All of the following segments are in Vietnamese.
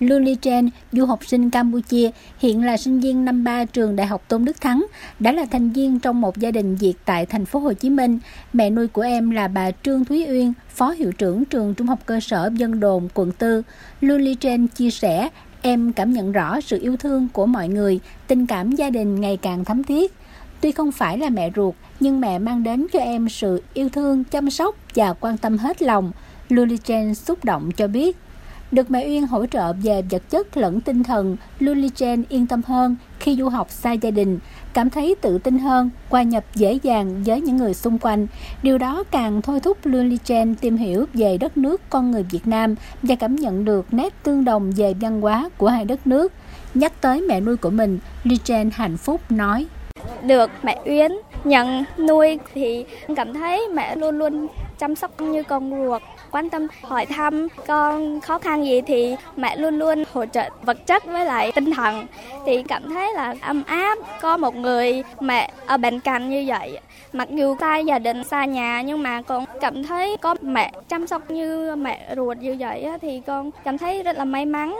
Luli Chen, du học sinh Campuchia, hiện là sinh viên năm 3 trường Đại học Tôn Đức Thắng, đã là thành viên trong một gia đình Việt tại thành phố Hồ Chí Minh. Mẹ nuôi của em là bà Trương Thúy Uyên, phó hiệu trưởng trường Trung học cơ sở Dân Đồn, quận 4. Luli Chen chia sẻ, em cảm nhận rõ sự yêu thương của mọi người, tình cảm gia đình ngày càng thấm thiết. Tuy không phải là mẹ ruột, nhưng mẹ mang đến cho em sự yêu thương, chăm sóc và quan tâm hết lòng. Luli Chen xúc động cho biết, được mẹ Uyên hỗ trợ về vật chất lẫn tinh thần, Luli Jane yên tâm hơn khi du học xa gia đình, cảm thấy tự tin hơn, hòa nhập dễ dàng với những người xung quanh. Điều đó càng thôi thúc Luli Jane tìm hiểu về đất nước con người Việt Nam và cảm nhận được nét tương đồng về văn hóa của hai đất nước. Nhắc tới mẹ nuôi của mình, Ly Jane hạnh phúc nói được mẹ Uyên nhận nuôi thì cảm thấy mẹ luôn luôn chăm sóc như con ruột, quan tâm hỏi thăm. Con khó khăn gì thì mẹ luôn luôn hỗ trợ vật chất với lại tinh thần. Thì cảm thấy là ấm áp có một người mẹ ở bên cạnh như vậy. Mặc dù xa gia đình xa nhà nhưng mà con cảm thấy có mẹ chăm sóc như mẹ ruột như vậy thì con cảm thấy rất là may mắn.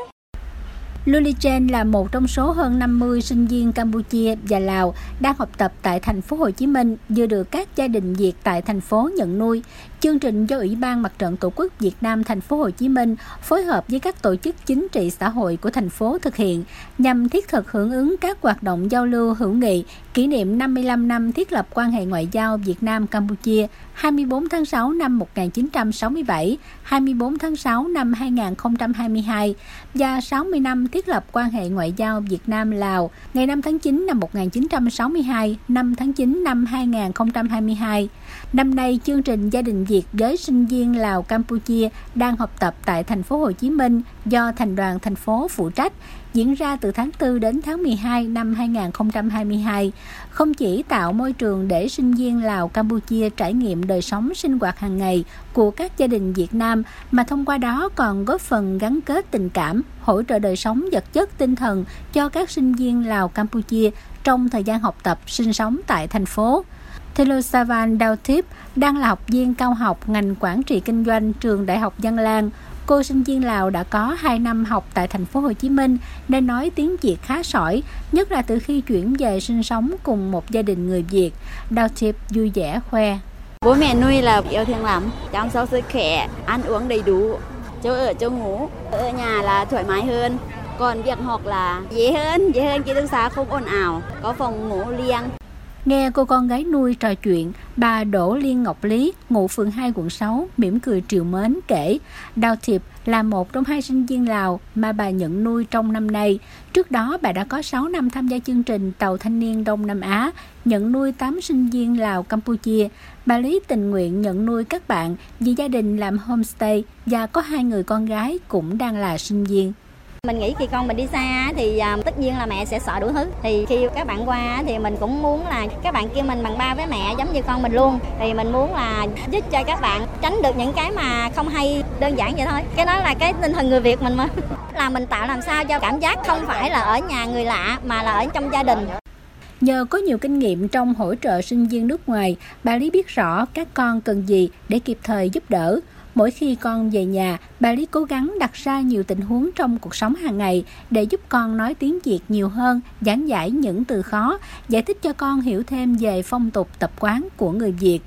Luli Chen là một trong số hơn 50 sinh viên Campuchia và Lào đang học tập tại thành phố Hồ Chí Minh, vừa được các gia đình Việt tại thành phố nhận nuôi. Chương trình do Ủy ban Mặt trận Tổ quốc Việt Nam thành phố Hồ Chí Minh phối hợp với các tổ chức chính trị xã hội của thành phố thực hiện nhằm thiết thực hưởng ứng các hoạt động giao lưu hữu nghị kỷ niệm 55 năm thiết lập quan hệ ngoại giao Việt Nam Campuchia 24 tháng 6 năm 1967, 24 tháng 6 năm 2022 và 60 năm thiết lập quan hệ ngoại giao Việt Nam Lào ngày 5 tháng 9 năm 1962, 5 tháng 9 năm 2022. Năm nay, chương trình Gia đình Việt với sinh viên Lào Campuchia đang học tập tại thành phố Hồ Chí Minh do thành đoàn thành phố phụ trách diễn ra từ tháng 4 đến tháng 12 năm 2022, không chỉ tạo môi trường để sinh viên Lào Campuchia trải nghiệm đời sống sinh hoạt hàng ngày của các gia đình Việt Nam mà thông qua đó còn góp phần gắn kết tình cảm, hỗ trợ đời sống vật chất tinh thần cho các sinh viên Lào Campuchia trong thời gian học tập sinh sống tại thành phố. Thelosavan Đao Thiếp đang là học viên cao học ngành quản trị kinh doanh trường Đại học Văn Lang. Cô sinh viên Lào đã có 2 năm học tại thành phố Hồ Chí Minh nên nói tiếng Việt khá sỏi, nhất là từ khi chuyển về sinh sống cùng một gia đình người Việt. Đào vui vẻ khoe. Bố mẹ nuôi là yêu thương lắm, chăm sóc sức khỏe, ăn uống đầy đủ, chỗ ở chỗ ngủ, ở nhà là thoải mái hơn. Còn việc học là dễ hơn, dễ hơn ký túc xá không ồn ào, có phòng ngủ riêng. Nghe cô con gái nuôi trò chuyện, bà Đỗ Liên Ngọc Lý, ngụ phường 2 quận 6, mỉm cười triều mến kể, Đào Thiệp là một trong hai sinh viên Lào mà bà nhận nuôi trong năm nay. Trước đó, bà đã có 6 năm tham gia chương trình Tàu Thanh niên Đông Nam Á, nhận nuôi 8 sinh viên Lào Campuchia. Bà Lý tình nguyện nhận nuôi các bạn vì gia đình làm homestay và có hai người con gái cũng đang là sinh viên. Mình nghĩ khi con mình đi xa thì à, tất nhiên là mẹ sẽ sợ đủ thứ. Thì khi các bạn qua thì mình cũng muốn là các bạn kêu mình bằng ba với mẹ giống như con mình luôn. Thì mình muốn là giúp cho các bạn tránh được những cái mà không hay đơn giản vậy thôi. Cái đó là cái tinh thần người Việt mình mà. là mình tạo làm sao cho cảm giác không phải là ở nhà người lạ mà là ở trong gia đình. Nhờ có nhiều kinh nghiệm trong hỗ trợ sinh viên nước ngoài, bà Lý biết rõ các con cần gì để kịp thời giúp đỡ. Mỗi khi con về nhà, bà Lý cố gắng đặt ra nhiều tình huống trong cuộc sống hàng ngày để giúp con nói tiếng Việt nhiều hơn, giảng giải những từ khó, giải thích cho con hiểu thêm về phong tục tập quán của người Việt.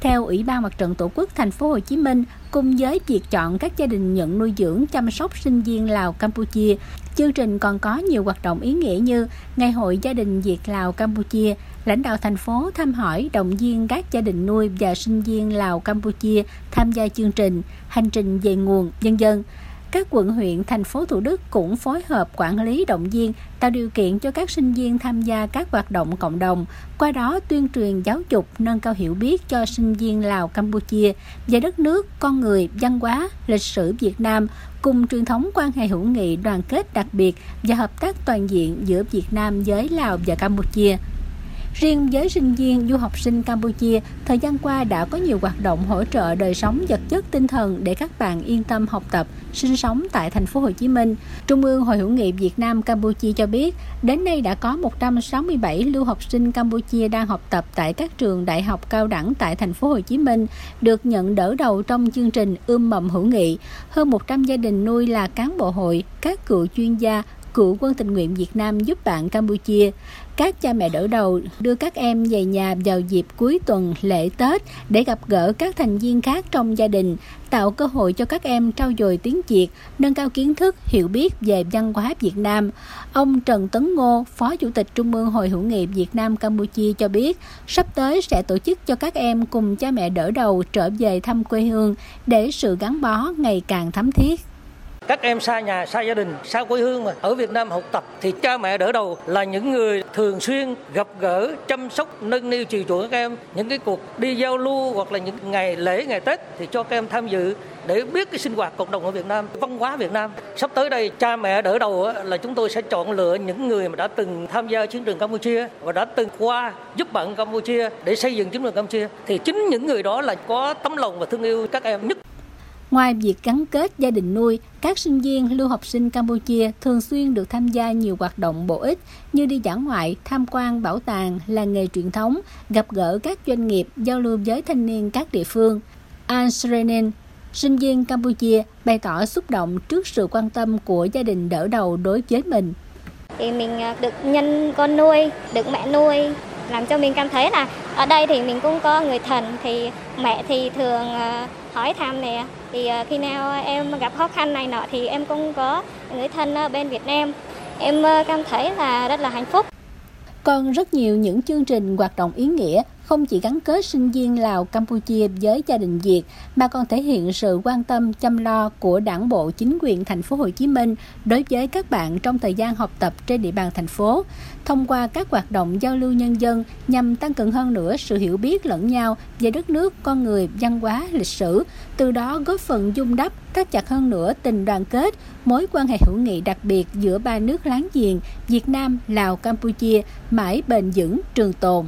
Theo Ủy ban Mặt trận Tổ quốc Thành phố Hồ Chí Minh, cùng với việc chọn các gia đình nhận nuôi dưỡng chăm sóc sinh viên Lào Campuchia, chương trình còn có nhiều hoạt động ý nghĩa như Ngày hội gia đình Việt Lào Campuchia, lãnh đạo thành phố thăm hỏi động viên các gia đình nuôi và sinh viên Lào Campuchia tham gia chương trình Hành trình về nguồn nhân dân. Các quận huyện, thành phố Thủ Đức cũng phối hợp quản lý động viên, tạo điều kiện cho các sinh viên tham gia các hoạt động cộng đồng, qua đó tuyên truyền giáo dục, nâng cao hiểu biết cho sinh viên Lào Campuchia về đất nước, con người, văn hóa, lịch sử Việt Nam, cùng truyền thống quan hệ hữu nghị đoàn kết đặc biệt và hợp tác toàn diện giữa Việt Nam với Lào và Campuchia. Riêng với sinh viên du học sinh Campuchia, thời gian qua đã có nhiều hoạt động hỗ trợ đời sống vật chất tinh thần để các bạn yên tâm học tập, sinh sống tại thành phố Hồ Chí Minh. Trung ương Hội hữu nghị Việt Nam Campuchia cho biết, đến nay đã có 167 lưu học sinh Campuchia đang học tập tại các trường đại học cao đẳng tại thành phố Hồ Chí Minh được nhận đỡ đầu trong chương trình ươm mầm hữu nghị. Hơn 100 gia đình nuôi là cán bộ hội, các cựu chuyên gia, cựu quân tình nguyện Việt Nam giúp bạn Campuchia. Các cha mẹ đỡ đầu đưa các em về nhà vào dịp cuối tuần lễ Tết để gặp gỡ các thành viên khác trong gia đình, tạo cơ hội cho các em trau dồi tiếng Việt, nâng cao kiến thức, hiểu biết về văn hóa Việt Nam. Ông Trần Tấn Ngô, Phó Chủ tịch Trung ương Hội hữu nghị Việt Nam Campuchia cho biết, sắp tới sẽ tổ chức cho các em cùng cha mẹ đỡ đầu trở về thăm quê hương để sự gắn bó ngày càng thắm thiết các em xa nhà xa gia đình xa quê hương mà ở Việt Nam học tập thì cha mẹ đỡ đầu là những người thường xuyên gặp gỡ chăm sóc nâng niu chiều chuộng các em những cái cuộc đi giao lưu hoặc là những ngày lễ ngày Tết thì cho các em tham dự để biết cái sinh hoạt cộng đồng ở Việt Nam, văn hóa Việt Nam. Sắp tới đây cha mẹ đỡ đầu là chúng tôi sẽ chọn lựa những người mà đã từng tham gia chiến trường Campuchia và đã từng qua giúp bạn Campuchia để xây dựng chiến trường Campuchia thì chính những người đó là có tấm lòng và thương yêu các em nhất. Ngoài việc gắn kết gia đình nuôi, các sinh viên lưu học sinh Campuchia thường xuyên được tham gia nhiều hoạt động bổ ích như đi dã ngoại, tham quan bảo tàng, làng nghề truyền thống, gặp gỡ các doanh nghiệp, giao lưu với thanh niên các địa phương. An Srenen, sinh viên Campuchia, bày tỏ xúc động trước sự quan tâm của gia đình đỡ đầu đối với mình. Thì mình à, được nhân con nuôi, được mẹ nuôi, làm cho mình cảm thấy là ở đây thì mình cũng có người thân thì mẹ thì thường à, hỏi thăm nè. Thì ờ, khi nào em gặp khó khăn này nọ thì em cũng có người thân bên Việt Nam. Em ờ, cảm thấy là rất là hạnh phúc. Còn rất nhiều những chương trình hoạt động ý nghĩa không chỉ gắn kết sinh viên Lào, Campuchia với gia đình Việt mà còn thể hiện sự quan tâm chăm lo của Đảng bộ chính quyền thành phố Hồ Chí Minh đối với các bạn trong thời gian học tập trên địa bàn thành phố. Thông qua các hoạt động giao lưu nhân dân nhằm tăng cường hơn nữa sự hiểu biết lẫn nhau về đất nước, con người, văn hóa, lịch sử, từ đó góp phần dung đắp, thắt chặt hơn nữa tình đoàn kết, mối quan hệ hữu nghị đặc biệt giữa ba nước láng giềng Việt Nam, Lào, Campuchia mãi bền vững, trường tồn.